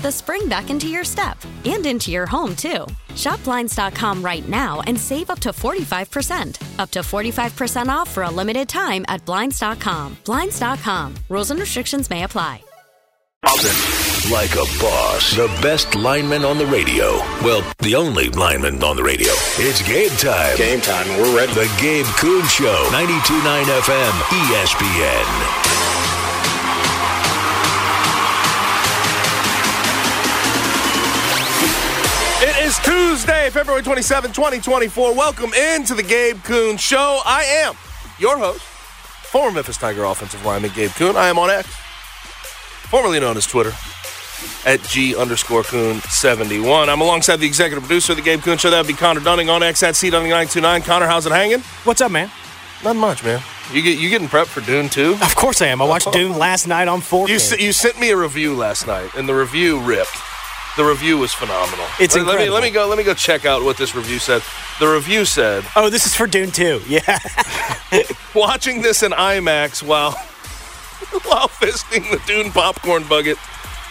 the spring back into your step and into your home, too. Shop Blinds.com right now and save up to 45%. Up to 45% off for a limited time at Blinds.com. Blinds.com. Rules and restrictions may apply. Like a boss. The best lineman on the radio. Well, the only lineman on the radio. It's game time. Game time. We're ready. The Gabe Kuhn Show. 92.9 FM. ESPN. Tuesday, February 27, 2024. Welcome into the Gabe Kuhn Show. I am your host, former Memphis Tiger offensive lineman Gabe Kuhn. I am on X, formerly known as Twitter, at G underscore Kuhn 71. I'm alongside the executive producer of the Gabe Kuhn Show. That would be Connor Dunning on X at C Dunning 929. Connor, how's it hanging? What's up, man? Not much, man. You get you getting prepped for Dune too? Of course I am. I watched uh-huh. Dune last night on 4K. You, s- you sent me a review last night, and the review ripped. The review was phenomenal. It's let, let me let me go let me go check out what this review said. The review said, oh, this is for Dune 2. Yeah. watching this in IMAX while while fisting the Dune popcorn bucket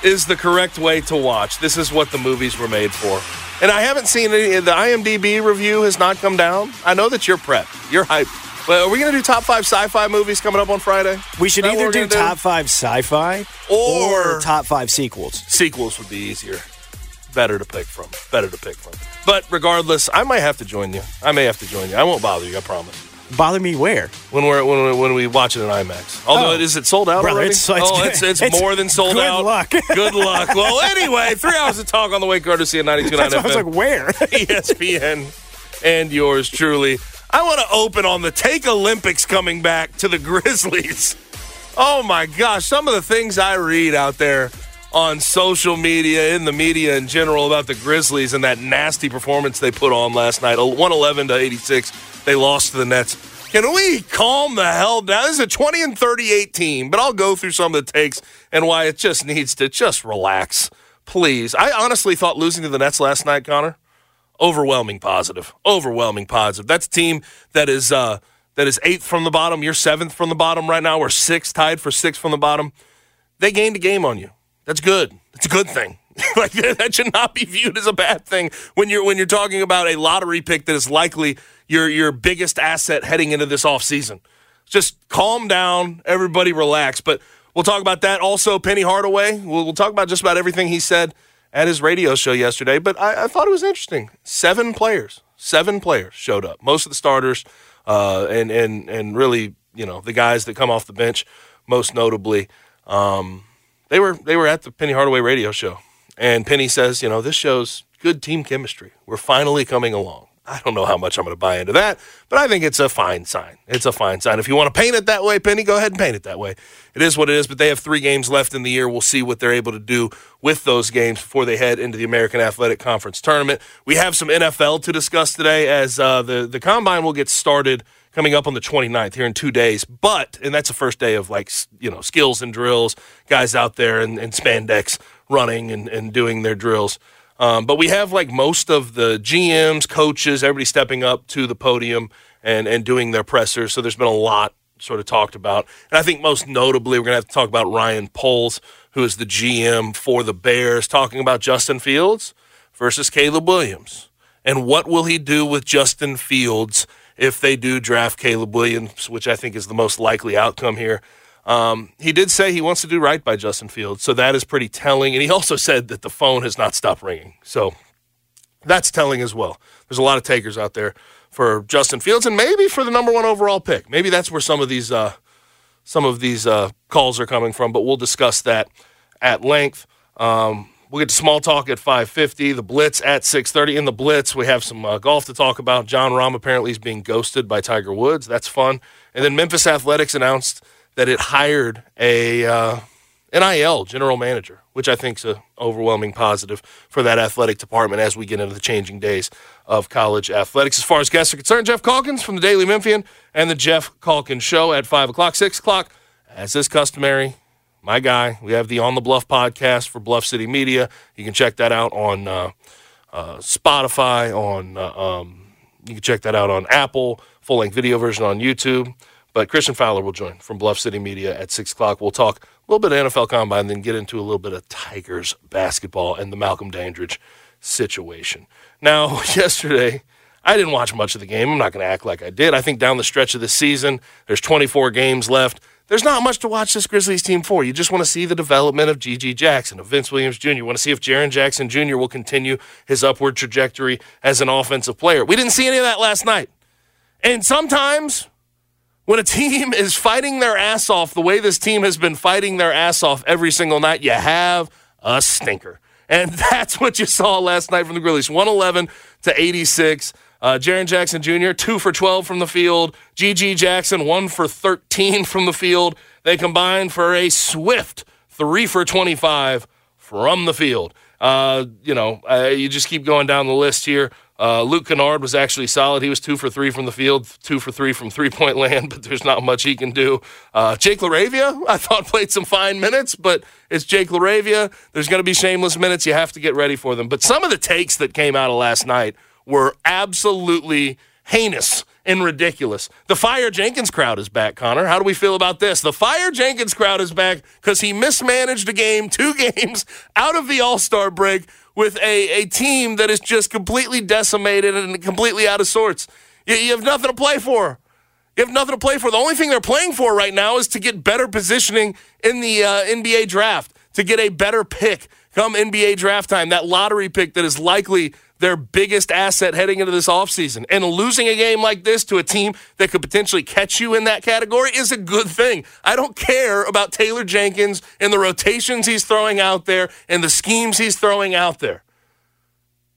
is the correct way to watch. This is what the movies were made for. And I haven't seen any. The IMDb review has not come down. I know that you're prepped. You're hyped. Well, are we going to do top five sci-fi movies coming up on Friday? We should Is that what either do top five sci fi Or- top five sequels. sequels would be easier. Better to pick from. Better to pick from. But regardless, I might have to join you. I may have to join you. I won't bother you. I promise. Bother me where? When we're when we, when we watch it in IMAX. Although Oh. it is it sold out Brother, already? it's- it's- oh, it's, it's, it's- more than sold good out. Good luck. good luck. Well, anyway, three hours of talk on the way, courtesy of 92.9 That's why I was like, where? ESPN and yours truly. I want to open on the Take Olympics coming back to the Grizzlies. Oh my gosh, some of the things I read out there on social media, in the media in general, about the Grizzlies and that nasty performance they put on last night 111 to 86. They lost to the Nets. Can we calm the hell down? This is a 20 and 38 team, but I'll go through some of the takes and why it just needs to just relax. Please. I honestly thought losing to the Nets last night, Connor, overwhelming positive. Overwhelming positive. That's a team that is uh, that is eighth from the bottom. You're seventh from the bottom right now. We're sixth, tied for sixth from the bottom. They gained a game on you. That's good. It's a good thing. like that should not be viewed as a bad thing when you're when you're talking about a lottery pick that is likely your your biggest asset heading into this offseason. Just calm down, everybody relax. But we'll talk about that. Also, Penny Hardaway. We'll, we'll talk about just about everything he said at his radio show yesterday. But I, I thought it was interesting. Seven players, seven players showed up. Most of the starters, uh, and and and really, you know, the guys that come off the bench, most notably. Um, they were they were at the Penny Hardaway radio show, and Penny says, you know, this shows good team chemistry. We're finally coming along. I don't know how much I'm going to buy into that, but I think it's a fine sign. It's a fine sign. If you want to paint it that way, Penny, go ahead and paint it that way. It is what it is, but they have three games left in the year. We'll see what they're able to do with those games before they head into the American Athletic Conference tournament. We have some NFL to discuss today as uh, the, the combine will get started coming up on the 29th here in two days. But, and that's the first day of like, you know, skills and drills, guys out there in spandex running and, and doing their drills. Um, but we have like most of the GMs, coaches, everybody stepping up to the podium and, and doing their pressers. So there's been a lot sort of talked about. And I think most notably, we're going to have to talk about Ryan Poles, who is the GM for the Bears, talking about Justin Fields versus Caleb Williams. And what will he do with Justin Fields if they do draft Caleb Williams, which I think is the most likely outcome here? Um, he did say he wants to do right by Justin Fields, so that is pretty telling. And he also said that the phone has not stopped ringing, so that's telling as well. There's a lot of takers out there for Justin Fields, and maybe for the number one overall pick. Maybe that's where some of these uh, some of these uh, calls are coming from. But we'll discuss that at length. Um, we'll get to small talk at 5:50. The Blitz at 6:30. In the Blitz, we have some uh, golf to talk about. Jon Rahm apparently is being ghosted by Tiger Woods. That's fun. And then Memphis Athletics announced that it hired a uh, NIL general manager, which I think is an overwhelming positive for that athletic department as we get into the changing days of college athletics. As far as guests are concerned, Geoff Calkins from the Daily Memphian and the Geoff Calkins Show at 5 o'clock, 6 o'clock, as is customary. My guy, we have the On the Bluff podcast for Bluff City Media. You can check that out on uh, uh, Spotify, on uh, um, you can check that out on Apple, full length video version on YouTube. But Christian Fowler will join from Bluff City Media at 6 o'clock. We'll talk a little bit of NFL Combine, and then get into a little bit of Tigers basketball and the Malcolm Dandridge situation. Now, yesterday, I didn't watch much of the game. I'm not going to act like I did. I think down the stretch of the season, there's 24 games left. There's not much to watch this Grizzlies team for. You just want to see the development of GG Jackson, of Vince Williams Jr. You want to see if Jaren Jackson Jr. will continue his upward trajectory as an offensive player. We didn't see any of that last night. And sometimes when a team is fighting their ass off the way this team has been fighting their ass off every single night, you have a stinker. And that's what you saw last night from the Grizzlies 111 to 86. Uh, Jaren Jackson Jr., 2 for 12 from the field. GG Jackson, 1 for 13 from the field. They combined for a swift 3 for 25 from the field. Uh, you know, uh, you just keep going down the list here. Uh, Luke Kennard was actually solid. He was two for three from the field, two for three from three point land, but there's not much he can do. Uh, Jake LaRavia, I thought played some fine minutes, but it's Jake LaRavia. There's going to be shameless minutes. You have to get ready for them. But some of the takes that came out of last night were absolutely heinous and ridiculous. The Fire Jenkins crowd is back, Connor. How do we feel about this? The Fire Jenkins crowd is back because he mismanaged a game, two games out of the All Star break with a, a team that is just completely decimated and completely out of sorts. You, you have nothing to play for. You have nothing to play for. The only thing they're playing for right now is to get better positioning in the uh, NBA draft, to get a better pick come NBA draft time, that lottery pick that is likely their biggest asset heading into this offseason. And losing a game like this to a team that could potentially catch you in that category is a good thing. I don't care about Taylor Jenkins and the rotations he's throwing out there and the schemes he's throwing out there.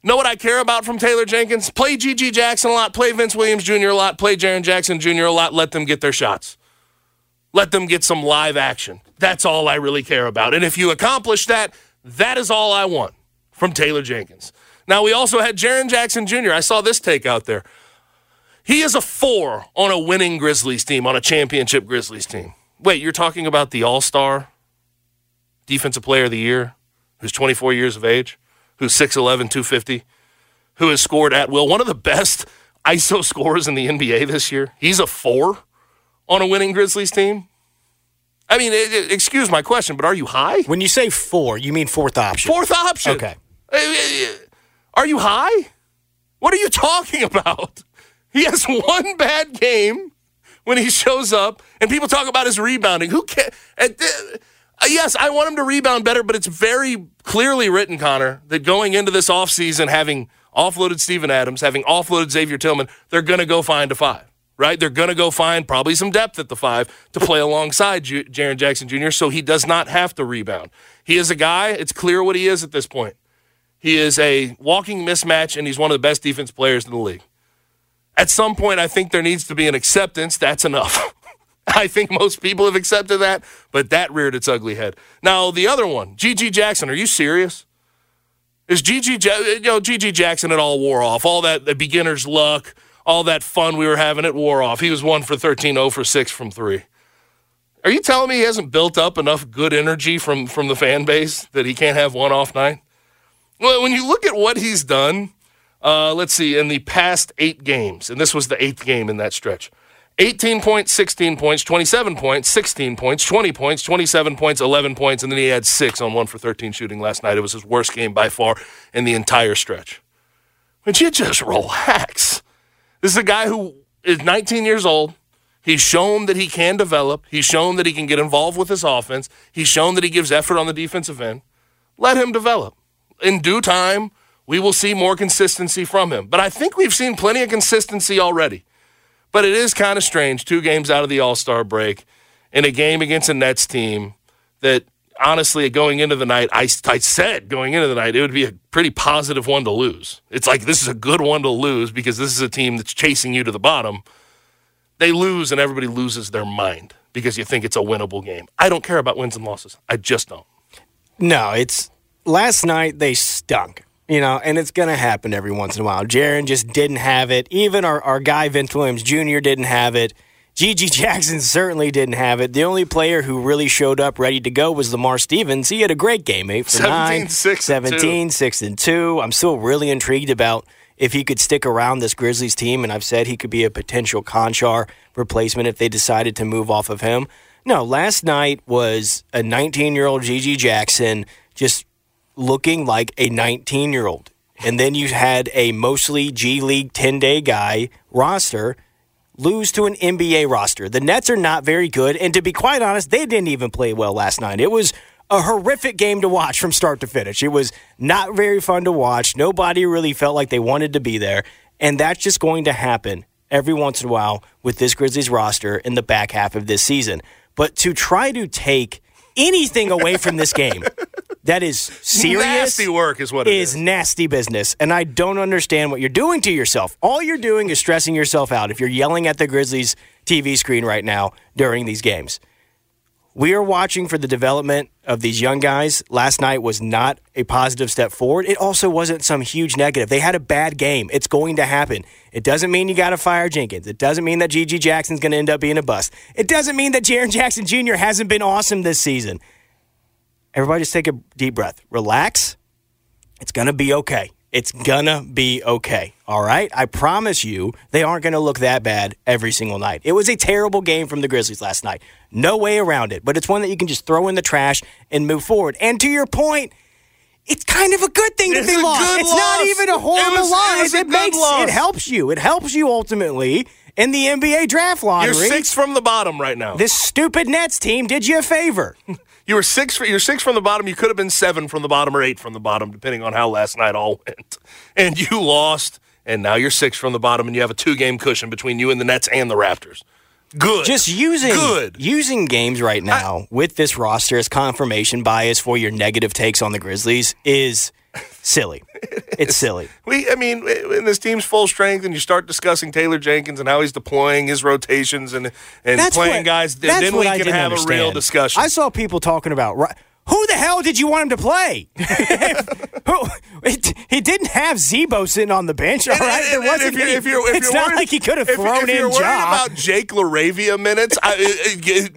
Know what I care about from Taylor Jenkins? Play GG Jackson a lot, play Vince Williams Jr. a lot, play Jaren Jackson Jr. a lot, let them get their shots. Let them get some live action. That's all I really care about. And if you accomplish that, that is all I want from Taylor Jenkins. Now, we also had Jaren Jackson Jr. I saw this take out there. He is a four on a winning Grizzlies team, on a championship Grizzlies team. Wait, you're talking about the All Star Defensive Player of the Year, who's 24 years of age, who's 6'11, 250, who has scored at will, one of the best ISO scorers in the NBA this year. He's a four on a winning Grizzlies team. I mean, it, it, excuse my question, but are you high? When you say four, you mean fourth option. Fourth option. Okay. Are you high? What are you talking about? He has one bad game when he shows up, and people talk about his rebounding. Who can? Uh, yes, I want him to rebound better, but it's very clearly written, Connor, that going into this offseason, having offloaded Steven Adams, having offloaded Xavier Tillman, they're going to go find a five right? They're going to go find probably some depth at the five to play alongside J- Jaren Jackson Jr., so he does not have to rebound. He is a guy, it's clear what he is at this point. He is a walking mismatch, and he's one of the best defense players in the league. At some point, I think there needs to be an acceptance. That's enough. I think most people have accepted that, but that reared its ugly head. Now, the other one, GG Jackson, are you serious? Is GG, ja- you know, GG Jackson, it all wore off. All that the beginner's luck, all that fun we were having, it wore off. He was 1 for 13, 0 for 6 from 3. Are you telling me he hasn't built up enough good energy from, from the fan base that he can't have one off night? Well, when you look at what he's done, uh, let's see, in the past eight games, and this was the eighth game in that stretch 18 points, 16 points, 27 points, 16 points, 20 points, 27 points, 11 points, and then he had six on one for 13 shooting last night. It was his worst game by far in the entire stretch. Would you just relax? This is a guy who is 19 years old. He's shown that he can develop. He's shown that he can get involved with his offense. He's shown that he gives effort on the defensive end. Let him develop. In due time, we will see more consistency from him. But I think we've seen plenty of consistency already. But it is kind of strange, two games out of the All Star break, in a game against a Nets team that honestly, going into the night, I, I said going into the night, it would be a pretty positive one to lose. It's like this is a good one to lose because this is a team that's chasing you to the bottom. They lose and everybody loses their mind because you think it's a winnable game. I don't care about wins and losses. I just don't. No, it's last night they stunk. You know, and it's going to happen every once in a while. Jaren just didn't have it. Even our, our guy, Vince Williams Jr., didn't have it. GG Jackson certainly didn't have it. The only player who really showed up ready to go was Lamar Stevens. He had a great game, 8 for 17, 9, 6 17, and 2. 6 and 2. I'm still really intrigued about if he could stick around this Grizzlies team, and I've said he could be a potential Konchar replacement if they decided to move off of him. No, last night was a 19 year old GG Jackson just looking like a 19 year old. And then you had a mostly G League 10 day guy roster lose to an NBA roster. The Nets are not very good. And to be quite honest, they didn't even play well last night. It was a horrific game to watch from start to finish. It was not very fun to watch. Nobody really felt like they wanted to be there. And that's just going to happen every once in a while with this Grizzlies roster in the back half of this season. But to try to take anything away from this game that is serious Nasty work is what it is is. nasty business and i don't understand what you're doing to yourself all you're doing is stressing yourself out if you're yelling at the grizzlies tv screen right now during these games we are watching for the development of these young guys. Last night was not a positive step forward. It also wasn't some huge negative. They had a bad game. It's going to happen. It doesn't mean you got to fire Jenkins. It doesn't mean that GG Jackson's going to end up being a bust. It doesn't mean that Jaren Jackson Jr. hasn't been awesome this season. Everybody just take a deep breath. Relax. It's going to be okay. It's gonna be okay. All right? I promise you, they aren't gonna look that bad every single night. It was a terrible game from the Grizzlies last night. No way around it. But it's one that you can just throw in the trash and move forward. And to your point, it's kind of a good thing It's that they lost. It's not even a It horrible it loss. was It, good makes loss. it helps you. It helps you ultimately in the NBA draft lottery. You're six from the bottom right now. This stupid Nets team did you a favor. You were six. You're six from the bottom. You could have been seven from the bottom or eight from the bottom, depending on how last night all went. And you lost, and now you're six from the bottom, and you have a two-game cushion between you and the Nets and the Raptors. Good. Just using Good. using games right now with this roster as confirmation bias for your negative takes on the Grizzlies is silly. It's silly. We, I mean, when this team's full strength, and you start discussing Taylor Jenkins and how he's deploying his rotations and and That's playing what- guys, then, we can have a real discussion. I saw people talking about who the hell did you want him to play? Who- it- he didn't have Zebo sitting on the bench. All right, and- there wasn't. if you're, if you're, if it's not worried- like he could have thrown if in you're worried Ja. about Jake LaRavia minutes, I, uh, uh,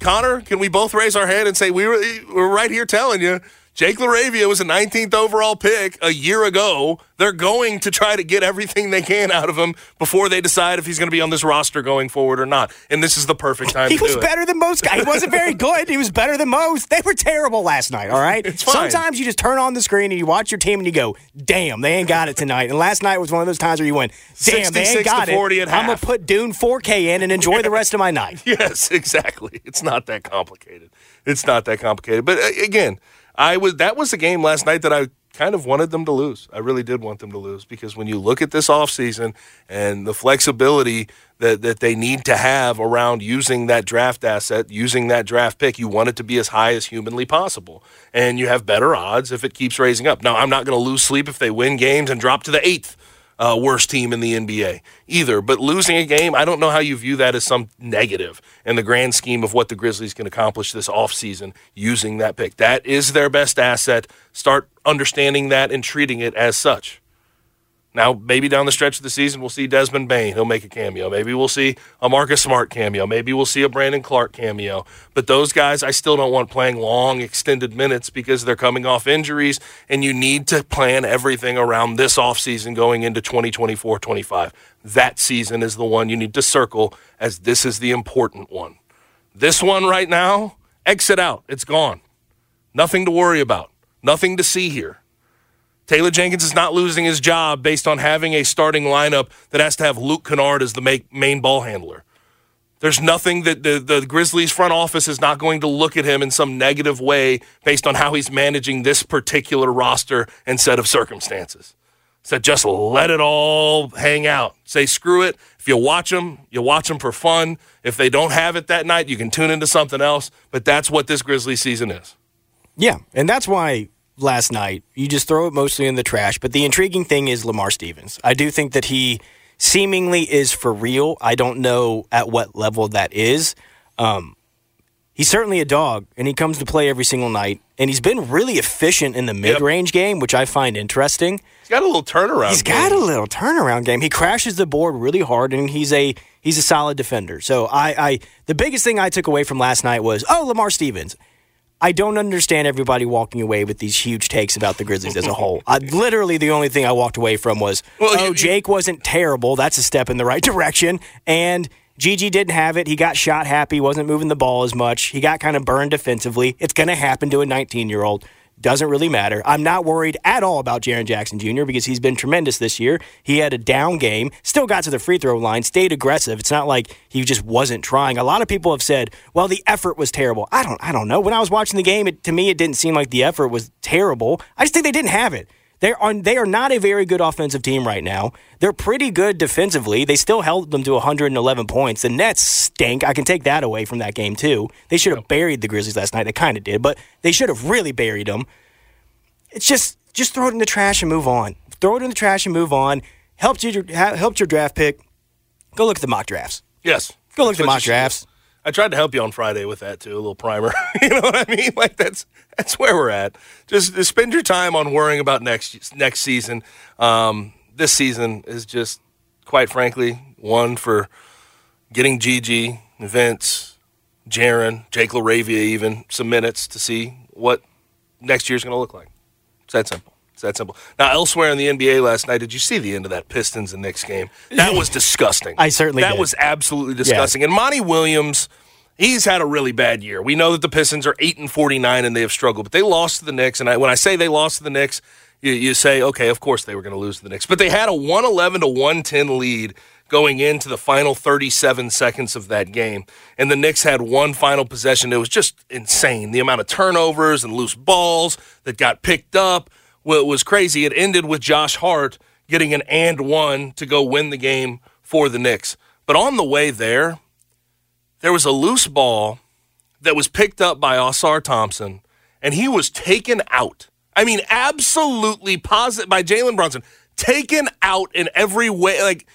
Connor, can we both raise our hand and say we were we're right here telling you Jake LaRavia was a 19th overall pick a year ago. They're going to try to get everything they can out of him before they decide if he's going to be on this roster going forward or not. And this is the perfect time He to was do it. better than most guys. He wasn't very good. He was better than most. They were terrible last night, all right? Sometimes you just turn on the screen and you watch your team and you go, damn, they ain't got it tonight. And last night was one of those times where you went, damn, they ain't got to 40 it. I'm gonna put Dune 4K in and enjoy the rest of my night. Yes, exactly. It's not that complicated. It's not that complicated. But uh, again, I was that was the game last night that I kind of wanted them to lose. I really did want them to lose because when you look at this offseason and the flexibility that, that they need to have around using that draft asset, using that draft pick, you want it to be as high as humanly possible. And you have better odds if it keeps raising up. Now, I'm not going to lose sleep if they win games and drop to the eighth. Uh, worst team in the NBA either. But losing a game, I don't know how you view that as some negative in the grand scheme of what the Grizzlies can accomplish this offseason using that pick. That is their best asset. Start understanding that and treating it as such. Now, maybe down the stretch of the season, we'll see Desmond Bane. He'll make a cameo. Maybe we'll see a Marcus Smart cameo. Maybe we'll see a Brandon Clarke cameo. But those guys, I still don't want playing long, extended minutes because they're coming off injuries, and you need to plan everything around this offseason going into 2024 25. That season is the one you need to circle as this is the important one. This one right now, exit out. It's gone. Nothing to worry about. Nothing to see here. Taylor Jenkins is not losing his job based on having a starting lineup that has to have Luke Kennard as the main ball handler. There's nothing that the, the Grizzlies front office is not going to look at him in some negative way based on how he's managing this particular roster and set of circumstances. So just let it all hang out. Say screw it. If you watch them, you watch them for fun. If they don't have it that night, you can tune into something else. But that's what this Grizzly season is. Yeah, and that's why last night. You just throw it mostly in the trash. But the intriguing thing is Lamar Stevens. I do think that he seemingly is for real. I don't know at what level that is. Um, he's certainly a dog, and he comes to play every single night. And he's been really efficient in the mid range yep. game, which I find interesting. He's got a little turnaround. He's game. got a little turnaround game. He crashes the board really hard, and he's a he's a solid defender. So I, I the biggest thing I took away from last night was oh Lamar Stevens. I don't understand everybody walking away with these huge takes about the Grizzlies as a whole. I, literally, the only thing I walked away from was, well, oh, you, Jake wasn't terrible. That's a step in the right direction. And GG didn't have it. He got shot happy, wasn't moving the ball as much. He got kind of burned defensively. It's going to happen to a 19 year old. Doesn't really matter. I'm not worried at all about Jaren Jackson Jr. because he's been tremendous this year. He had a down game, still got to the free throw line, stayed aggressive. It's not like he just wasn't trying. A lot of people have said, "Well, the effort was terrible." I don't I don't know. When I was watching the game, it, to me it didn't seem like the effort was terrible. I just think they didn't have it. They are they are not a very good offensive team right now. They're pretty good defensively. They still held them to 111 points. The Nets stink. I can take that away from that game too. They should have buried the Grizzlies last night. They kind of did, but they should have really buried them. It's just just throw it in the trash and move on. Throw it in the trash and move on. Helped you helped your draft pick. Go look at the mock drafts. Yes. Go look at the mock drafts. I tried to help you on Friday with that too, a little primer. you know what I mean? Like that's that's where we're at. Just, just spend your time on worrying about next next season. Um, this season is just, quite frankly, one for getting GG, Vince, Jaren, Jake LaRavia, even some minutes to see what next year's going to look like. It's that simple. It's that simple. Now, elsewhere in the NBA last night, did you see the end of that Pistons and Knicks game? That was disgusting. I certainly That did. was absolutely disgusting. Yeah. And Monty Williams, he's had a really bad year. We know that the Pistons are 8 and 49 and they have struggled, but they lost to the Knicks. And I, when I say they lost to the Knicks, you, you say, okay, of course they were going to lose to the Knicks. But they had a 111 to 110 lead going into the final 37 seconds of that game. And the Knicks had one final possession. It was just insane. The amount of turnovers and loose balls that got picked up was crazy. It ended with Josh Hart getting an and one to go win the game for the Knicks. But on the way there, there was a loose ball that was picked up by Ausar Thompson, and he was taken out. I mean, absolutely positive by Jalen Brunson, taken out in every way. Like,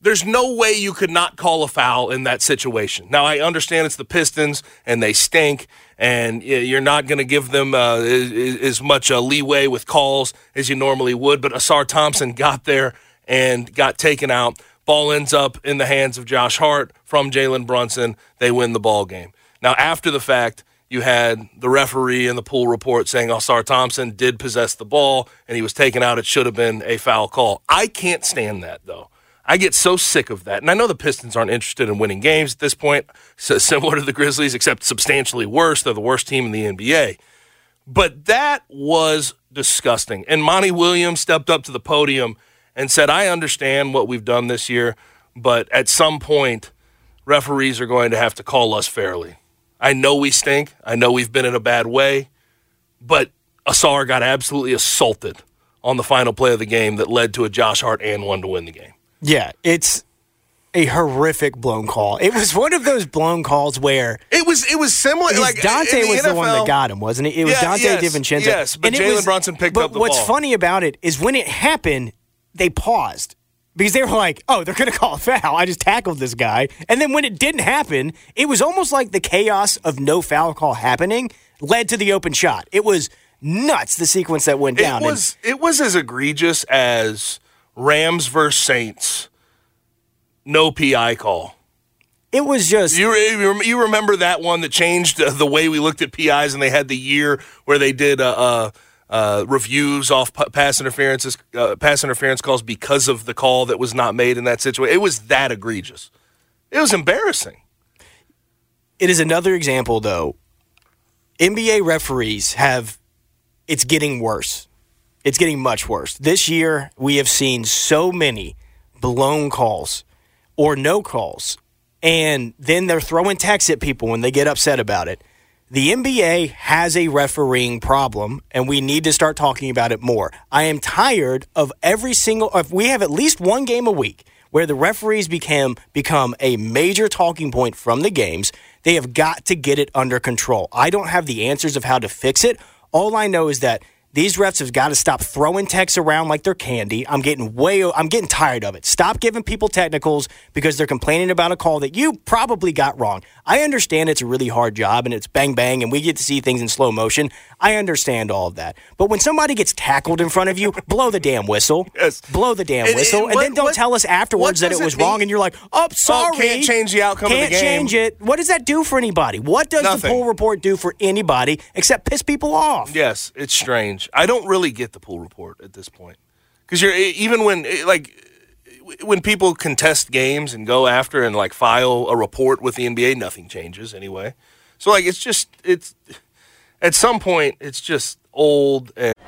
there's no way you could not call a foul in that situation. Now, I understand it's the Pistons and they stink, and you're not going to give them uh, as much uh, leeway with calls as you normally would. But Ausar Thompson got there and got taken out. Ball ends up in the hands of Josh Hart from Jalen Brunson. They win the ball game. Now, after the fact, you had the referee in the pool report saying Ausar Thompson did possess the ball and he was taken out. It should have been a foul call. I can't stand that, though. I get so sick of that. And I know the Pistons aren't interested in winning games at this point, so similar to the Grizzlies, except substantially worse. They're the worst team in the NBA. But that was disgusting. And Monty Williams stepped up to the podium and said, I understand what we've done this year, but at some point, referees are going to have to call us fairly. I know we stink. I know we've been in a bad way, but Ausar got absolutely assaulted on the final play of the game that led to a Josh Hart and one to win the game. Yeah, it's a horrific blown call. It was one of those blown calls where it was it was similar. Like Donte the was NFL, the one that got him, wasn't it? It was yeah, Donte yes, DiVincenzo. Yes, but Jalen Brunson picked up the what's ball. funny about it is when it happened, they paused because they were like, oh, they're going to call a foul. I just tackled this guy. And then when it didn't happen, it was almost like the chaos of no foul call happening led to the open shot. It was nuts, the sequence that went down. It was, it was as egregious as Rams versus Saints, no PI call. It was just you. You remember that one that changed the way we looked at PIs, and they had the year where they did uh, uh, uh, reviews off pass interferences, uh, pass interference calls because of the call that was not made in that situation. It was that egregious. It was embarrassing. It is another example, though. NBA referees have. It's getting worse. It's getting much worse. This year, we have seen so many blown calls or no calls and then they're throwing texts at people when they get upset about it. The NBA has a refereeing problem, and we need to start talking about it more. I am tired of every single. If we have at least one game a week where the referees became become a major talking point from the games, they have got to get it under control. I don't have the answers of how to fix it. All I know is that these refs have got to stop throwing techs around like they're candy. I'm getting way I'm getting tired of it. Stop giving people technicals because they're complaining about a call that you probably got wrong. I understand it's a really hard job and it's bang bang and we get to see things in slow motion. I understand all of that. But when somebody gets tackled in front of you, blow the damn whistle. Yes. Blow the damn And- whistle and and, what- then don't what- tell us afterwards that it was it wrong and you're like, "Oh, oh sorry." can't change the outcome of the Can't game. change it. What does that do for anybody? What does the Nothing. poll report do for anybody except piss people off? Yes, it's strange. I don't really get the pool report at this point because you're even when like when people contest games and go after and like file a report with the NBA, nothing changes anyway. So like it's just it's at some point it's just old and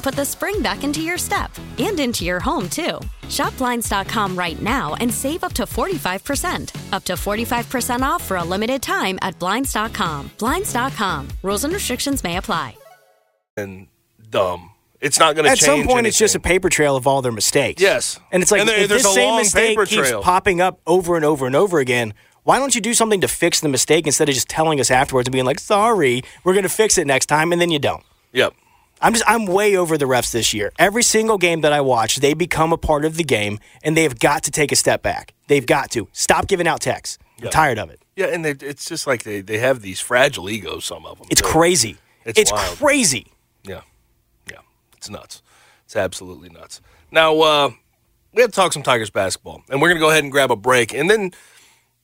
put the spring back into your step and into your home, too. Shop Blinds.com right now and save up to 45%. Up to 45% off for a limited time at Blinds.com. Blinds.com. Rules and restrictions may apply. and dumb. It's not going to At some point, it's just a paper trail of all their mistakes. Yes. and it's like And there- if there's this a same long mistake paper keeps trail. popping up over and over and over again. Why don't you do something to fix the mistake instead of just telling us afterwards and being like, "Sorry, we're going to fix it next time," and then you don't. Yep. I'm just I'm way over the refs this year. Every single game that I watch, they become a part of the game, and they have got to take a step back. They've got to stop giving out texts. I'm tired of it. Yeah, and they, it's just like they, they have these fragile egos. Some of them. It's crazy. It's It's, wild. crazy. Yeah, yeah, it's nuts. It's absolutely nuts. Now uh, we have to talk some Tigers basketball, and we're gonna go ahead and grab a break, and then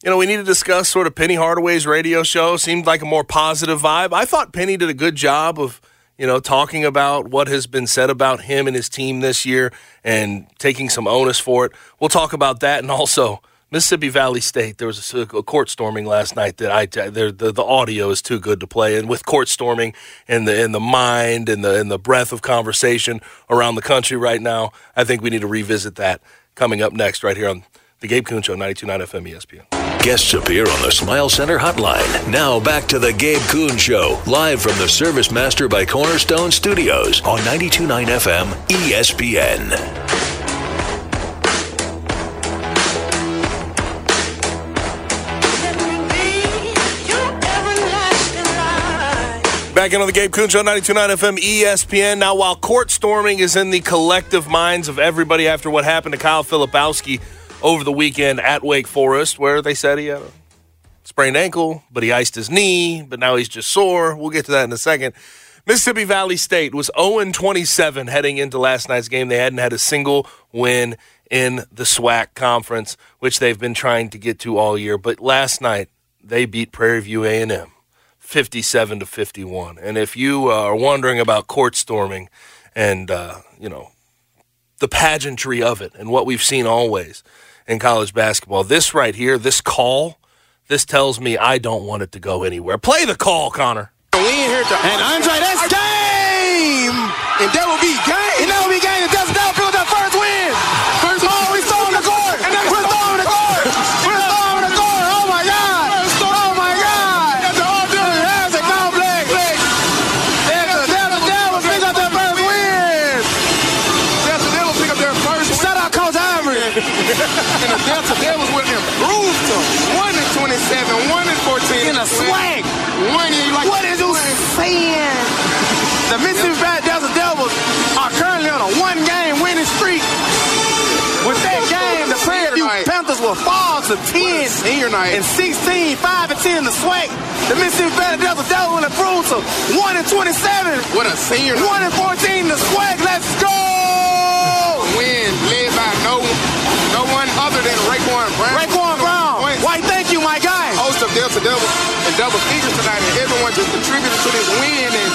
you know we need to discuss sort of Penny Hardaway's radio show. Seemed like a more positive vibe. I thought Penny did a good job of you know talking about what has been said about him and his team this year, and taking some onus for it. We'll talk about that, and also Mississippi Valley State. There was a, court storming last night that I the, the audio is too good to play, and with court storming and the in the mind and the and the breadth of conversation around the country right now, I think we need to revisit that coming up next right here on the Gabe Kuhn Show, 92.9 FM ESPN. Guests appear on the Smile Center hotline. Now back to the Gabe Kuhn Show, live from the Service Master by Cornerstone Studios on 92.9 FM ESPN. Back in on the Gabe Kuhn Show, 92.9 FM ESPN. Now, while court storming is in the collective minds of everybody after what happened to Kyle Filipowski over the weekend at Wake Forest, where they said he had a sprained ankle, but he iced his knee, but now he's just sore. We'll get to that in a second. Mississippi Valley State was 0 27 heading into last night's game. They hadn't had a single win in the SWAC conference, which they've been trying to get to all year. But last night, they beat Prairie View A&M. 57 to 51. And if you are wondering about court storming and, uh, you know, the pageantry of it and what we've seen always in college basketball, this right here, this call, this tells me I don't want it to go anywhere. Play the call, Connor. And Andre, that's game! And that will be game! Senior night. and 16, 5 and 10 the SWAC. The Mississippi Valley Delta Devils will improve to 1 and 27. What a senior night. 1 and 14 the SWAC. Let's go! Win led by no no one other than Raekwon Brown. Raekwon Brown. Why, thank you, my guy. Host of Delta Devils and double figures tonight, and everyone just contributed to this win. And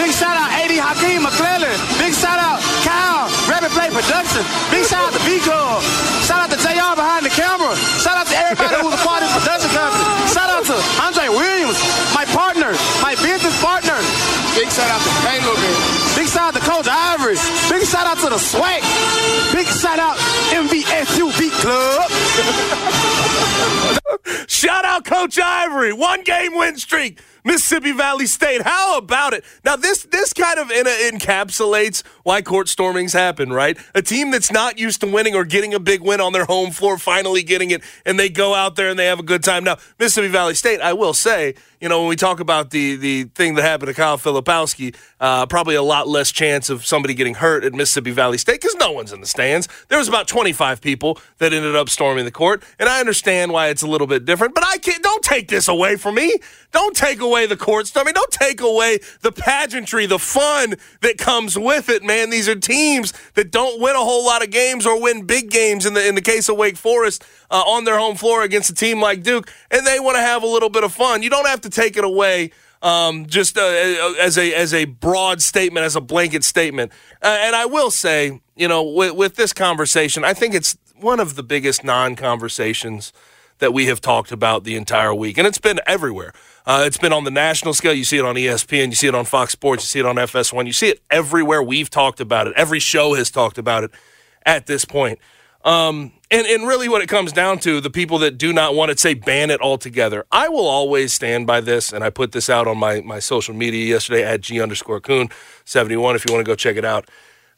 big shout out AD Hakeem McClellan. Big shout out Kyle Rabbit Play Production. Big shout out to B Club. Shout out to JR behind the camera. Shout out to Andre Williams, my partner, my business partner. Big shout out to Caleb. Big shout out to Coach Ivory. Big shout out to the Swag. Big shout out MVSU Beat Club. Shout out Coach Ivory, one game win streak. Mississippi Valley State. How about it? Now this this kind of encapsulates why court stormings happen, right? A team that's not used to winning or getting a big win on their home floor, finally getting it, and they go out there and they have a good time. Now Mississippi Valley State, I will say, you know, when we talk about the the thing that happened to Kyle Filipowski, uh, probably a lot less chance of somebody getting hurt at Mississippi Valley State because no one's in the stands. There was about 25 people that ended up storming the court, and I understand why it's a little bit different. But I can't. Don't take this away from me. Don't take away the court mean, Don't take away the pageantry, the fun that comes with it, man. These are teams that don't win a whole lot of games or win big games. In the in the case of Wake Forest, uh, on their home floor against a team like Duke, and they want to have a little bit of fun. You don't have to take it away um, just uh, as a as a broad statement, as a blanket statement. Uh, and I will say, you know, with, with this conversation, I think it's one of the biggest non-conversations that we have talked about the entire week, and it's been everywhere. Uh, it's been on the national scale. You see it on ESPN, you see it on Fox Sports, you see it on FS1, you see it everywhere. We've talked about it. Every show has talked about it at this point. Um, and, and really, what it comes down to, the people that do not want to say ban it altogether, I will always stand by this. And I put this out on my, my social media yesterday at G underscore Kuhn 71 if you want to go check it out.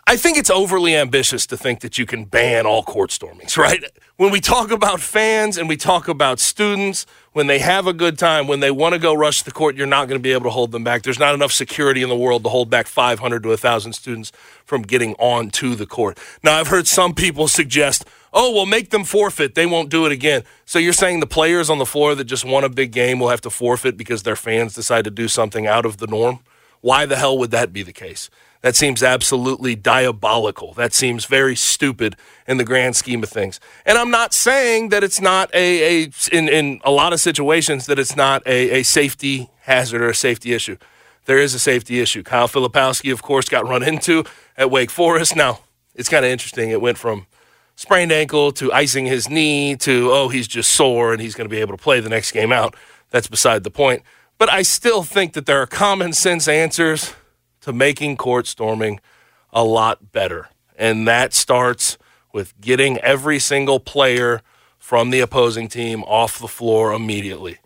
I think it's overly ambitious to think that you can ban all court stormings, right? When we talk about fans and we talk about students, when they have a good time, when they want to go rush the court, you're not going to be able to hold them back. There's not enough security in the world to hold back 500 to 1,000 students from getting onto the court. Now, I've heard some people suggest, oh, well, make them forfeit. They won't do it again. So you're saying the players on the floor that just won a big game will have to forfeit because their fans decide to do something out of the norm? Why the hell would that be the case? That seems absolutely diabolical. That seems very stupid in the grand scheme of things. And I'm not saying that it's not a, a in, in a lot of situations that it's not a, a safety hazard or a safety issue. There is a safety issue. Kyle Filipowski, of course, got run into at Wake Forest. Now, it's kind of interesting. It went from sprained ankle to icing his knee to, oh, he's just sore and he's going to be able to play the next game out. That's beside the point. But I still think that there are common sense answers to making court storming a lot better. And that starts with getting every single player from the opposing team off the floor immediately.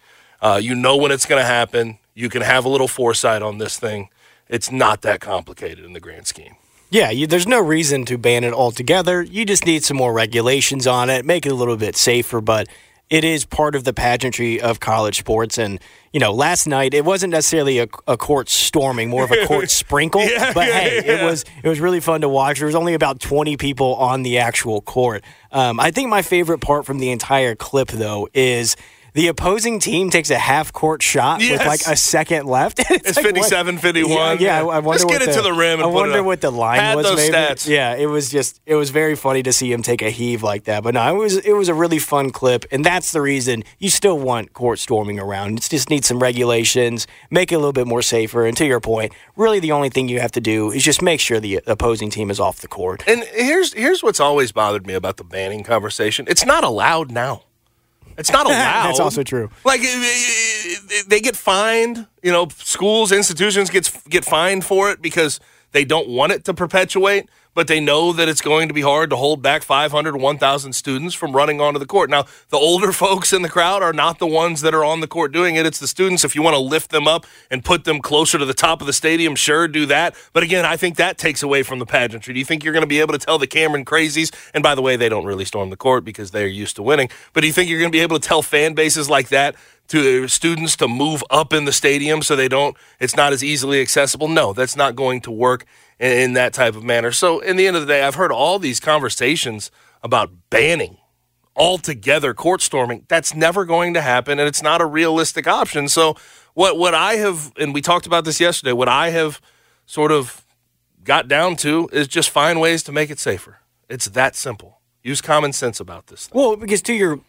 Uh, you know when it's going to happen. You can have a little foresight on this thing. It's not that complicated in the grand scheme. Yeah, you, there's no reason to ban it altogether. You just need some more regulations on it, make it a little bit safer. But it is part of the pageantry of college sports. And, you know, last night it wasn't necessarily a, a court storming, more of a court sprinkle. Yeah, but yeah, hey, yeah. it was it was really fun to watch. There was only about 20 people on the actual court. Um, I think my favorite part from the entire clip, though, is the opposing team takes a half court shot with like a second left. It's like, what- 57, 51. Yeah, yeah, I, I wonder Just what get it to the rim and I wonder what the line Pad was. those maybe. stats. Yeah, it was just it was very funny to see him take a heave like that. But no, it was it was a really fun clip, and that's the reason you still want court storming around. It just needs some regulations, make it a little bit more safer. And to your point, really the only thing you have to do is just make sure the opposing team is off the court. And here's here's what's always bothered me about the banning conversation. It's not allowed now. It's not allowed. That's also true. Like they get fined. You know, schools, institutions gets get fined for it because they don't want it to perpetuate, but they know that it's going to be hard to hold back 500 or 1,000 students from running onto the court. Now, the older folks in the crowd are not the ones that are on the court doing it. It's the students. If you want to lift them up and put them closer to the top of the stadium, sure, do that. But again, I think that takes away from the pageantry. Do you think you're going to be able to tell the Cameron crazies? And by the way, they don't really storm the court because they're used to winning. But do you think you're going to be able to tell fan bases like that to students to move up in the stadium so they don't it's not as easily accessible no that's not going to work in, in that type of manner. So in the end of the day i've heard all these conversations about banning altogether court storming. That's never going to happen and it's not a realistic option. So what what i have and we talked about this yesterday what i have sort of got down to is just find ways to make it safer. It's that simple. Use common sense about this Well, because to your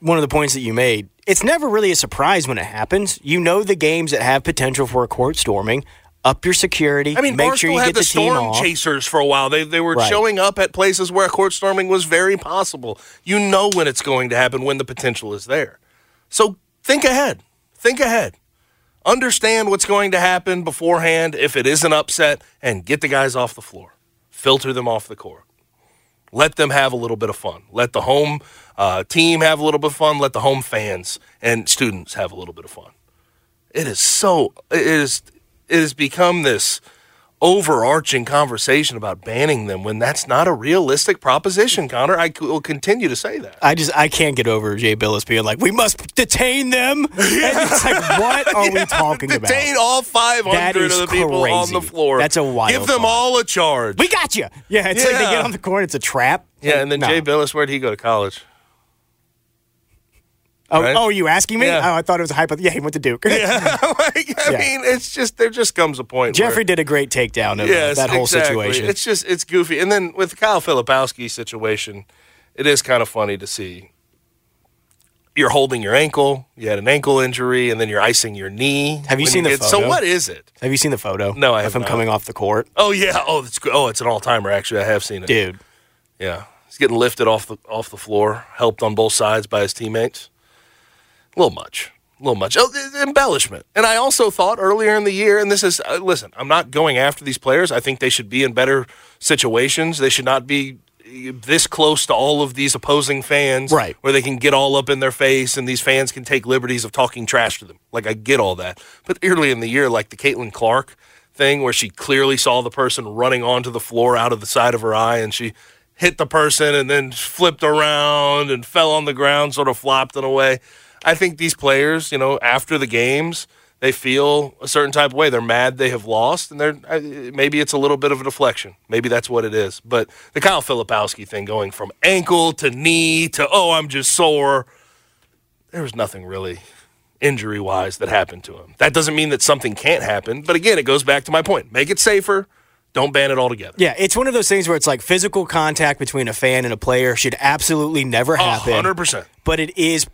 one of the points that you made, it's never really a surprise when it happens. You know the games that have potential for a court storming. Up your security. I mean, make Barstool sure you had get the, the, team storm chasers for a while. They they were Right. showing up at places where court storming was very possible. You know when it's going to happen when the potential is there. So think ahead. Think ahead. Understand what's going to happen beforehand if it is an upset, and get the guys off the floor. Filter them off the court. Let them have a little bit of fun. Let the home uh, team have a little bit of fun. Let the home fans and students have a little bit of fun. It is so. It is. It has become this overarching conversation about banning them when that's not a realistic proposition, Connor. I c- will continue to say that. I just I can't get over Jay Bilas being like, we must detain them. And it's like, what are we talking about? Detain all 500 That of the people on the floor. That's a wild Give them thought. all a charge. We got you. Yeah, it's like they get on the court. It's a trap. yeah, and then No. Jay Bilas, where'd he go to college? Oh, right? oh, are you asking me? Yeah. Oh, I thought it was a hypothetical. Yeah, he went to Duke. Yeah, like, I Yeah. mean, it's just there just comes a point. where- Jeffrey did a great takedown of uh, yes, that whole exactly. situation. It's just it's goofy. And then with the Kyle Filipowski situation, it is kind of funny to see. You're holding your ankle. You had an ankle injury, and then you're icing your knee. Have you seen the get- photo? So what is it? Have you seen the photo? No, I of have him not. coming off the court, Oh yeah. Oh, it's oh, it's an all timer. Actually, I have seen it. dude. Yeah, he's getting lifted off the off the floor, helped on both sides by his teammates. A little much, a little much. Oh, embellishment. And I also thought earlier in the year, and this is uh, listen, I'm not going after these players. I think they should be in better situations. They should not be uh, this close to all of these opposing fans, Right. Where they can get all up in their face, and these fans can take liberties of talking trash to them. Like I get all that, but early in the year, like the Caitlin Clark thing, where she clearly saw the person running onto the floor out of the side of her eye, and she hit the person and then flipped around and fell on the ground, sort of flopped in a way. I think these players, you know, after the games, they feel a certain type of way. They're mad they have lost, and they're maybe it's a little bit of a deflection. Maybe that's what it is. But the Kyle Filipowski thing, going from ankle to knee to oh, I'm just sore. There was nothing really injury wise that happened to him. That doesn't mean that something can't happen. But again, it goes back to my point: make it safer. Don't ban it altogether. Yeah, it's one of those things where it's like physical contact between a fan and a player should absolutely never happen. hundred percent. But it is.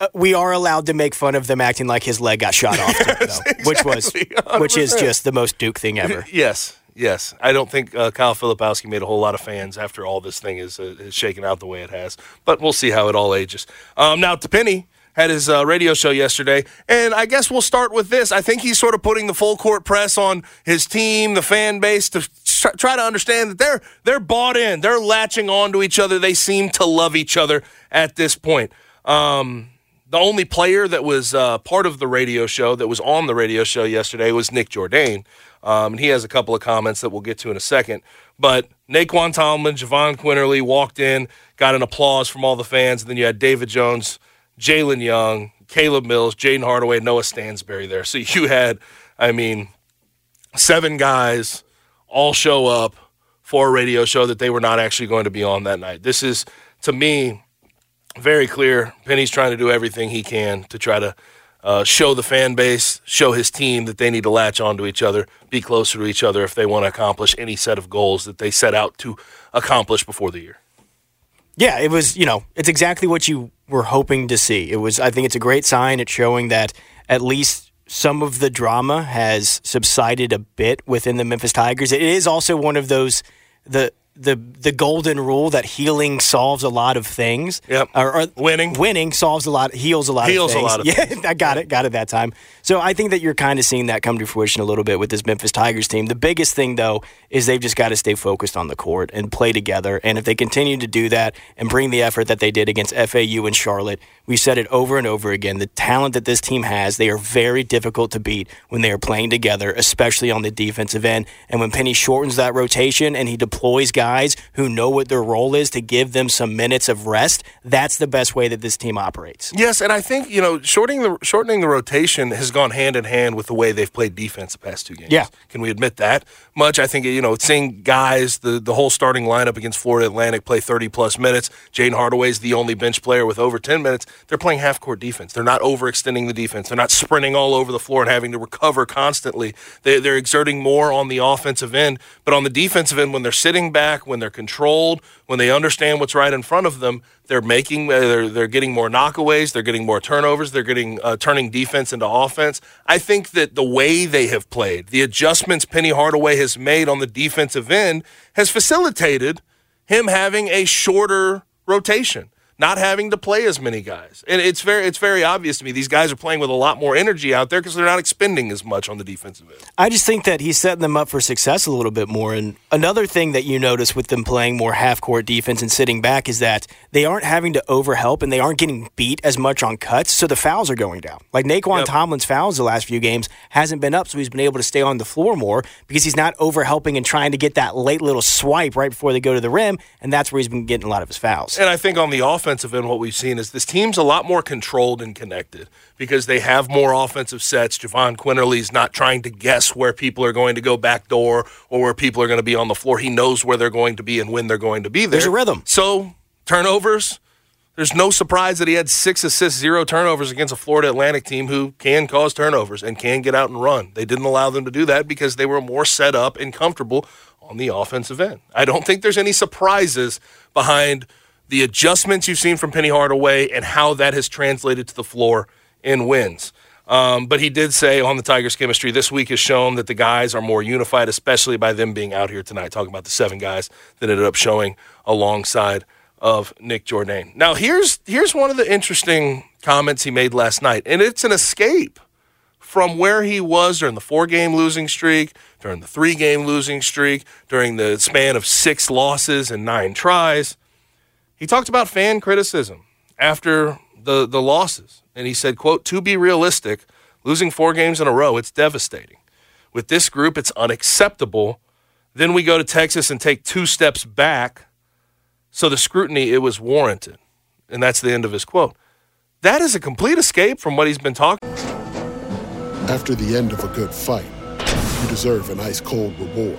Uh, we are allowed to make fun of them acting like his leg got shot off, too, though, which was exactly, which is just the most Duke thing ever. Yes, Yes, I don't think uh, Kyle Filipowski made a whole lot of fans after all this thing is, uh, is shaken out the way it has. But we'll see how it all ages. Um, now, to Penny had his uh, radio show yesterday, and I guess we'll start with this. I think he's sort of putting the full court press on his team, the fan base, to try to understand that they're they're bought in, they're latching on to each other. They seem to love each other at this point. Um, the only player that was uh, part of the radio show that was on the radio show yesterday was Nick Jourdain. Um, and he has a couple of comments that we'll get to in a second. But Nae'Qwan Tomlin, Jahvon Quinerly walked in, got an applause from all the fans. And then you had David Jones, Jalen Young, Caleb Mills, Jayden Hardaway, Noah Stansbury there. So you had, I mean, seven guys all show up for a radio show that they were not actually going to be on that night. This is, to me, very clear. Penny's trying to do everything he can to try to uh, show the fan base, show his team that they need to latch onto each other, be closer to each other if they want to accomplish any set of goals that they set out to accomplish before the year. Yeah, it was, you know, it's exactly what you were hoping to see. It was I think it's a great sign. It's showing that at least some of the drama has subsided a bit within the Memphis Tigers. It is also one of those the the the golden rule that healing solves a lot of things. Yep. Or, or winning winning solves a lot heals a lot heals of things. a lot of yeah, things. I got it. Got it that time. So I think that you're kind of seeing that come to fruition a little bit with this Memphis Tigers team. The biggest thing though is they've just got to stay focused on the court and play together. And if they continue to do that and bring the effort that they did against FAU and Charlotte, we said it over and over again. The talent that this team has, they are very difficult to beat when they are playing together, especially on the defensive end. And when Penny shortens that rotation and he deploys guys who know what their role is to give them some minutes of rest, that's the best way that this team operates. Yes, and I think you know shortening the shortening the rotation has gone hand in hand with the way they've played defense the past two games. Yeah, can we admit that much? I think you know seeing guys the the whole starting lineup against Florida Atlantic play thirty plus minutes. Jayden Hardaway is the only bench player with over ten minutes. They're playing half court defense. They're not overextending the defense. They're not sprinting all over the floor and having to recover constantly. They, they're exerting more on the offensive end, but on the defensive end, when they're sitting back, when they're controlled, when they understand what's right in front of them, they're making uh, they're they're getting more knockaways, they're getting more turnovers, they're getting uh, turning defense into offense. I think that the way they have played, the adjustments Penny Hardaway has made on the defensive end has facilitated him having a shorter rotation not having to play as many guys. And it's very it's very obvious to me these guys are playing with a lot more energy out there because they're not expending as much on the defensive end. I just think that he's setting them up for success a little bit more. And another thing that you notice with them playing more half court defense and sitting back is that they aren't having to overhelp and they aren't getting beat as much on cuts, so the fouls are going down. Like Nae'Qwan yep. Tomlin's fouls the last few games hasn't been up, so he's been able to stay on the floor more because he's not overhelping and trying to get that late little swipe right before they go to the rim, and that's where he's been getting a lot of his fouls. And I think on the offense offensive end, what we've seen is this team's a lot more controlled and connected because they have more offensive sets. Jahvon Quinerly's not trying to guess where people are going to go back door or where people are going to be on the floor. He knows where they're going to be and when they're going to be there. There's a rhythm. So turnovers. There's no surprise that he had six assists, zero turnovers against a Florida Atlantic team who can cause turnovers and can get out and run. They didn't allow them to do that because they were more set up and comfortable on the offensive end. I don't think there's any surprises behind – the adjustments you've seen from Penny Hardaway and how that has translated to the floor in wins. Um, but he did say on the Tigers chemistry this week has shown that the guys are more unified, especially by them being out here tonight, talking about the seven guys that ended up showing alongside of Nick Jourdain. Now, here's here's one of the interesting comments he made last night, and it's an escape from where he was during the four game losing streak, during the three game losing streak, during the span of six losses and nine tries. He talked about fan criticism after the, the losses. And he said, quote, to be realistic, losing four games in a row, it's devastating. With this group, it's unacceptable. Then we go to Texas and take two steps back. So the scrutiny, it was warranted. And that's the end of his quote. That is a complete escape from what he's been talking. After the end of a good fight, you deserve an ice cold reward.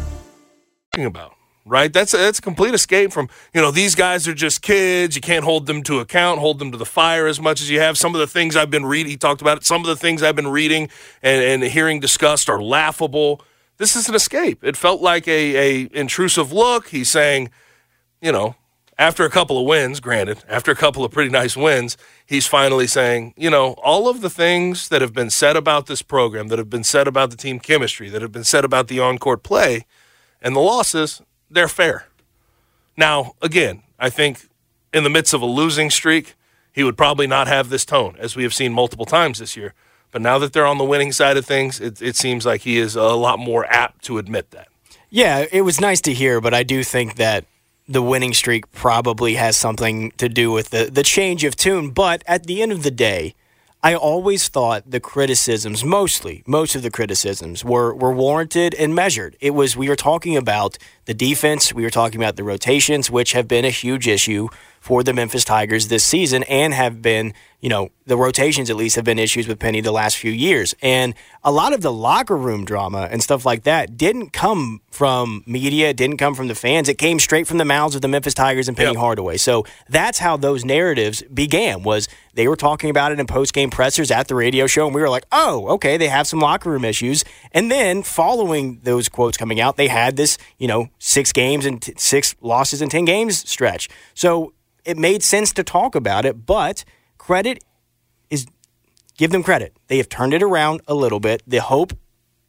About right, that's a, that's a complete escape from you know these guys are just kids. You can't hold them to account, hold them to the fire as much as you have. Some of the things I've been reading, he talked about it. Some of the things I've been reading and, and hearing discussed are laughable. This is an escape. It felt like a, a intrusive look. He's saying, you know, after a couple of wins, granted, after a couple of pretty nice wins, he's finally saying, you know, all of the things that have been said about this program, that have been said about the team chemistry, that have been said about the on court play, and the losses, they're fair. Now, again, I think in the midst of a losing streak, he would probably not have this tone, as we have seen multiple times this year. But now that they're on the winning side of things, it, it seems like he is a lot more apt to admit that. Yeah, it was nice to hear, but I do think that the winning streak probably has something to do with the, the change of tune. But at the end of the day, I always thought the criticisms, mostly, most of the criticisms were, were warranted and measured. It was, we were talking about the defense, we were talking about the rotations, which have been a huge issue for the Memphis Tigers this season and have been, you know, the rotations at least have been issues with Penny the last few years. And a lot of the locker room drama and stuff like that didn't come from media, didn't come from the fans. It came straight from the mouths of the Memphis Tigers and Penny yep. Hardaway. So that's how those narratives began was they were talking about it in post-game pressers at the radio show and we were like, "Oh, okay, they have some locker room issues." And then following those quotes coming out, they had this, you know, 6 games and t- 6 losses in 10 games stretch. So it made sense to talk about it, but credit is give them credit. They have turned it around a little bit. The hope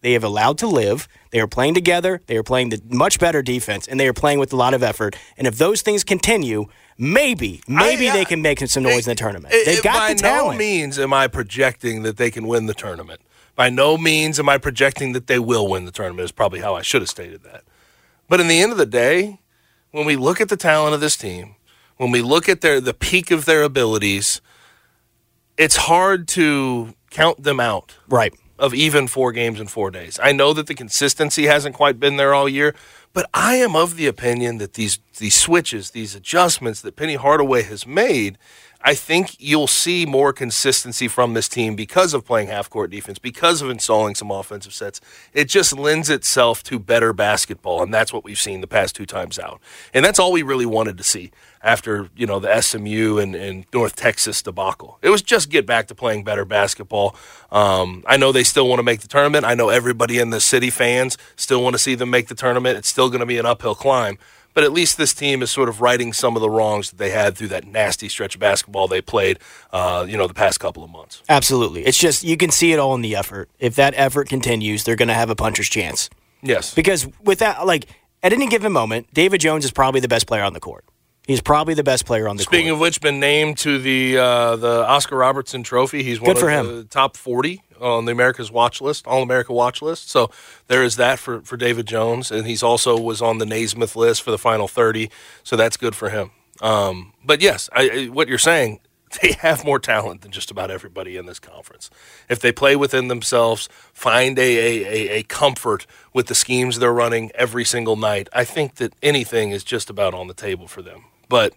they have allowed to live. They are playing together. They are playing the much better defense, and they are playing with a lot of effort. And if those things continue, maybe, maybe I, they can make some noise it, in the tournament. They got by the talent. no means am I projecting that they can win the tournament. By no means am I projecting that they will win the tournament. Is probably how I should have stated that. But in the end of the day, when we look at the talent of this team, when we look at their the peak of their abilities, it's hard to count them out. Right. Of even four games in four days. I know that the consistency hasn't quite been there all year, but I am of the opinion that these these switches, these adjustments that Penny Hardaway has made, I think you'll see more consistency from this team because of playing half court defense, because of installing some offensive sets. It just lends itself to better basketball, and that's what we've seen the past two times out. And that's all we really wanted to see after you know the SMU and, and North Texas debacle. It was just get back to playing better basketball. Um, I know they still want to make the tournament. I know everybody in the city fans still want to see them make the tournament. It's still going to be an uphill climb. But at least this team is sort of righting some of the wrongs that they had through that nasty stretch of basketball they played, uh, you know, the past couple of months. Absolutely, it's just you can see it all in the effort. If that effort continues, they're going to have a puncher's chance. Yes, because with that, like at any given moment, David Jones is probably the best player on the court. He's probably the best player on the Speaking court. Speaking of which, been named to the uh, the Oscar Robertson Trophy. He's one Good for of him. the top forty on the America's Watch List, All America Watch List. So there is that for, for David Jones, and he's also was on the Naismith list for the final thirty. So that's good for him. Um, but yes, I, what you're saying, they have more talent than just about everybody in this conference. If they play within themselves, find a, a, a, comfort with the schemes they're running every single night, I think that anything is just about on the table for them but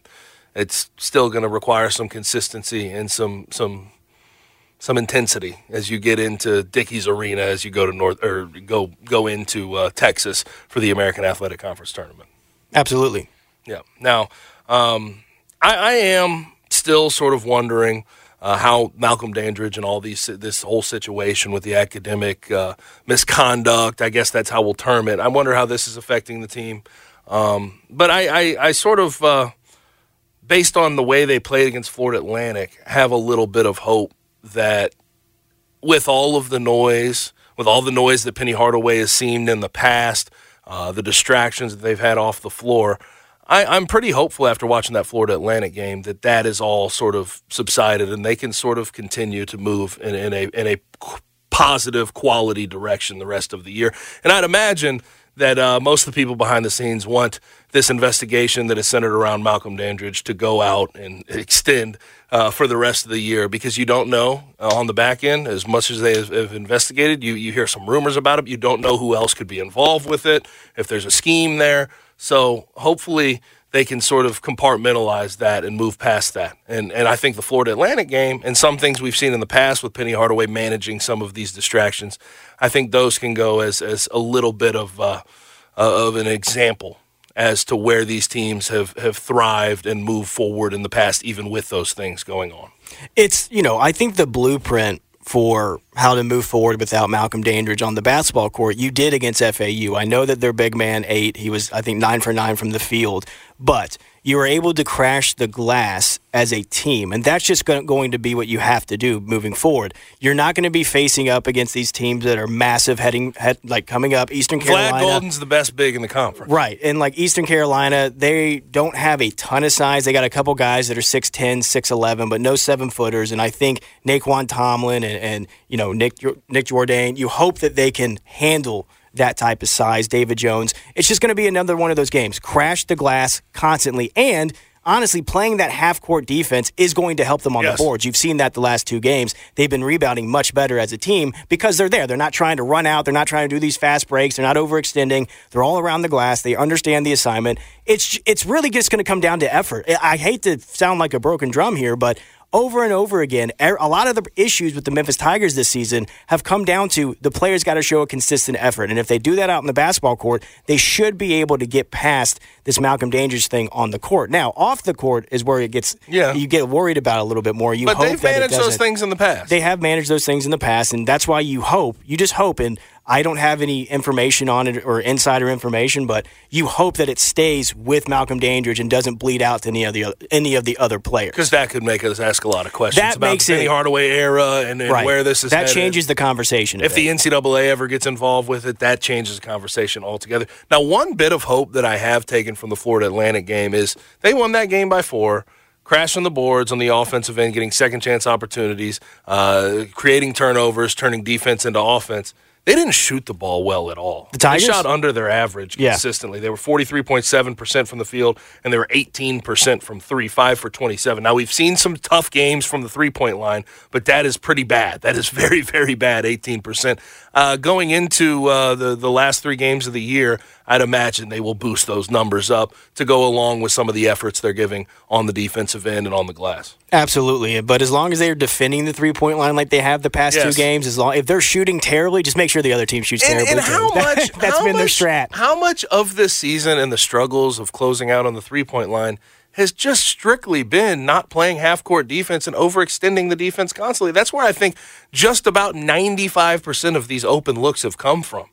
it's still going to require some consistency and some some some intensity as you get into Dickies Arena as you go to North or go go into uh, Texas for the American Athletic Conference tournament. Absolutely. Yeah. Now, um, I, I, am still sort of wondering. Uh, how Malcolm Dandridge and all these this whole situation with the academic uh, misconduct, I guess that's how we'll term it. I wonder how this is affecting the team. Um, but I, I, I, sort of uh, based on the way they played against Florida Atlantic, have a little bit of hope that with all of the noise, with all the noise that Penny Hardaway has seen in the past, uh, the distractions that they've had off the floor, I, am pretty hopeful after watching that Florida Atlantic game that that is all sort of subsided and they can sort of continue to move in, in a in a positive quality direction the rest of the year. And I'd imagine that uh, most of the people behind the scenes want this investigation that is centered around Malcolm Dandridge to go out and extend uh, for the rest of the year because you don't know uh, on the back end as much as they have, have investigated. You you hear some rumors about it. You don't know who else could be involved with it. If there's a scheme there, so hopefully they can sort of compartmentalize that and move past that. And and I think the Florida Atlantic game and some things we've seen in the past with Penny Hardaway managing some of these distractions, I think those can go as as a little bit of uh, uh, of an example as to where these teams have have thrived and moved forward in the past, even with those things going on. It's you know I think the blueprint for how to move forward without Malcolm Dandridge on the basketball court. You did against FAU. I know that their big man eight. He was I think nine for nine from the field, but you were able to crash the glass as a team. And that's just going to be what you have to do moving forward. You're not going to be facing up against these teams that are massive heading, head, like coming up. Eastern Carolina. Vlad Goldin's the best big in the conference. Right. And like Eastern Carolina, they don't have a ton of size. They got a couple guys that are 6'10, 6'11, but no seven footers. And I think Nae'Qwan Tomlin and, and you know, Nick, Nick Jourdain, you hope that they can handle – that type of size, David Jones. It's just going to be another one of those games. Crash the glass constantly. And honestly, playing that half court defense is going to help them on yes. the boards. You've seen that the last two games. They've been rebounding much better as a team because they're there. They're not trying to run out. They're not trying to do these fast breaks. They're not overextending. They're all around the glass. They understand the assignment. It's it's really just going to come down to effort. I hate to sound like a broken drum here, but over and over again, a lot of the issues with the Memphis Tigers this season have come down to the players got to show a consistent effort. And if they do that out in the basketball court, they should be able to get past this Malcolm Dandridge thing on the court. Now, off the court is where it gets yeah. you get worried about a little bit more. You but hope they've managed those things in the past. They have managed those things in the past, and that's why you hope. You just hope and I don't have any information on it or insider information, but you hope that it stays with Malcolm Dandridge and doesn't bleed out to any of the other, any of the other players. Because that could make us ask a lot of questions that about makes the Penny it, Hardaway era and, and right. where this is. That headed. changes the conversation. If the NCAA ever gets involved with it, that changes the conversation altogether. Now, one bit of hope that I have taken from the Florida Atlantic game is they won that game by four crashing the boards on the offensive end, getting second chance opportunities, uh, creating turnovers, turning defense into offense they didn't shoot the ball well at all. The Tigers they shot under their average consistently. Yeah. They were 43.7% from the field and they were 18% from 3, 5 for 27. Now we've seen some tough games from the three-point line, but that is pretty bad. That is very very bad 18%. Uh, going into uh, the the last 3 games of the year, I'd imagine they will boost those numbers up to go along with some of the efforts they're giving on the defensive end and on the glass. Absolutely, but as long as they're defending the three point line like they have the past yes. two games, as long if they're shooting terribly, just make sure the other team shoots and, terribly. And how much been much, their strat. How much of this season and the struggles of closing out on the three point line has just strictly been not playing half court defense and overextending the defense constantly. That's where I think just about 95% of these open looks have come from.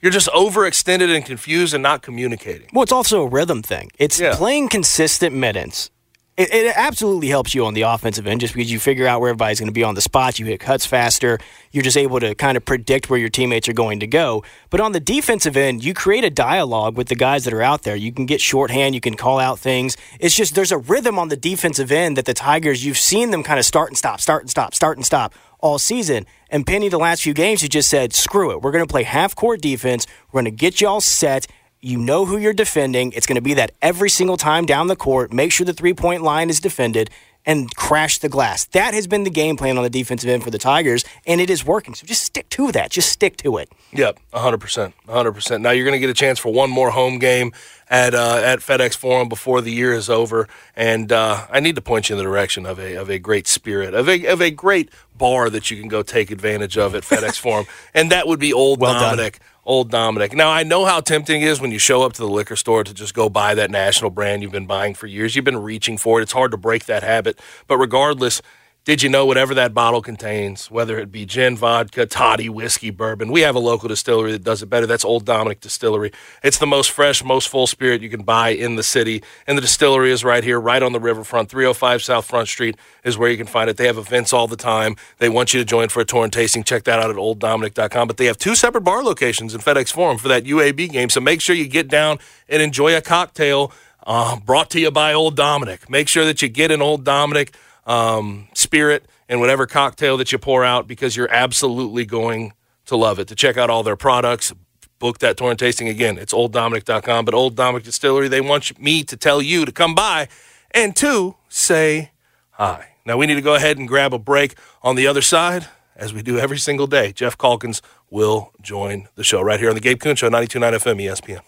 You're just overextended and confused and not communicating. Well, it's also a rhythm thing. It's yeah. playing consistent minutes. It, it, absolutely helps you on the offensive end just because you figure out where everybody's going to be on the spot. You hit cuts faster. You're just able to kind of predict where your teammates are going to go. But on the defensive end, you create a dialogue with the guys that are out there. You can get shorthand. You can call out things. It's just there's a rhythm on the defensive end that the Tigers, you've seen them kind of start and stop, start and stop, start and stop all season. And Penny, the last few games, he just said, screw it. We're going to play half court defense. We're going to get y'all set. You know who you're defending. It's going to be that every single time down the court. Make sure the three point line is defended and crash the glass. That has been the game plan on the defensive end for the Tigers, and it is working. So just stick to that. Just stick to it. Yep, 100%. 100%. Now you're going to get a chance for one more home game at uh, at FedEx Forum before the year is over, and uh, I need to point you in the direction of a of a great spirit, of a of a great bar that you can go take advantage of at FedEx Forum, and that would be Old well Dominick. Done old Dominick. Now, I know how tempting it is when you show up to the liquor store to just go buy that national brand you've been buying for years. You've been reaching for it. It's hard to break that habit. But regardless, did you know whatever that bottle contains, whether it be gin, vodka, toddy, whiskey, bourbon, we have a local distillery that does it better. That's Old Dominick Distillery. It's the most fresh, most full spirit you can buy in the city. And the distillery is right here, right on the riverfront. 305 South Front Street is where you can find it. They have events all the time. They want you to join for a tour and tasting. Check that out at olddominick.com. But they have two separate bar locations in FedEx Forum for that UAB game. So make sure you get down and enjoy a cocktail uh, brought to you by Old Dominick. Make sure that you get an Old Dominick um, spirit and whatever cocktail that you pour out because you're absolutely going to love it. To check out all their products, book that torrent tasting again. It's olddominick.com, but Old Dominick Distillery, they want me to tell you to come by and to say hi. Now we need to go ahead and grab a break on the other side, as we do every single day. Geoff Calkins will join the show right here on the Gabe Kuhn Show, 92.9 FM ESPN.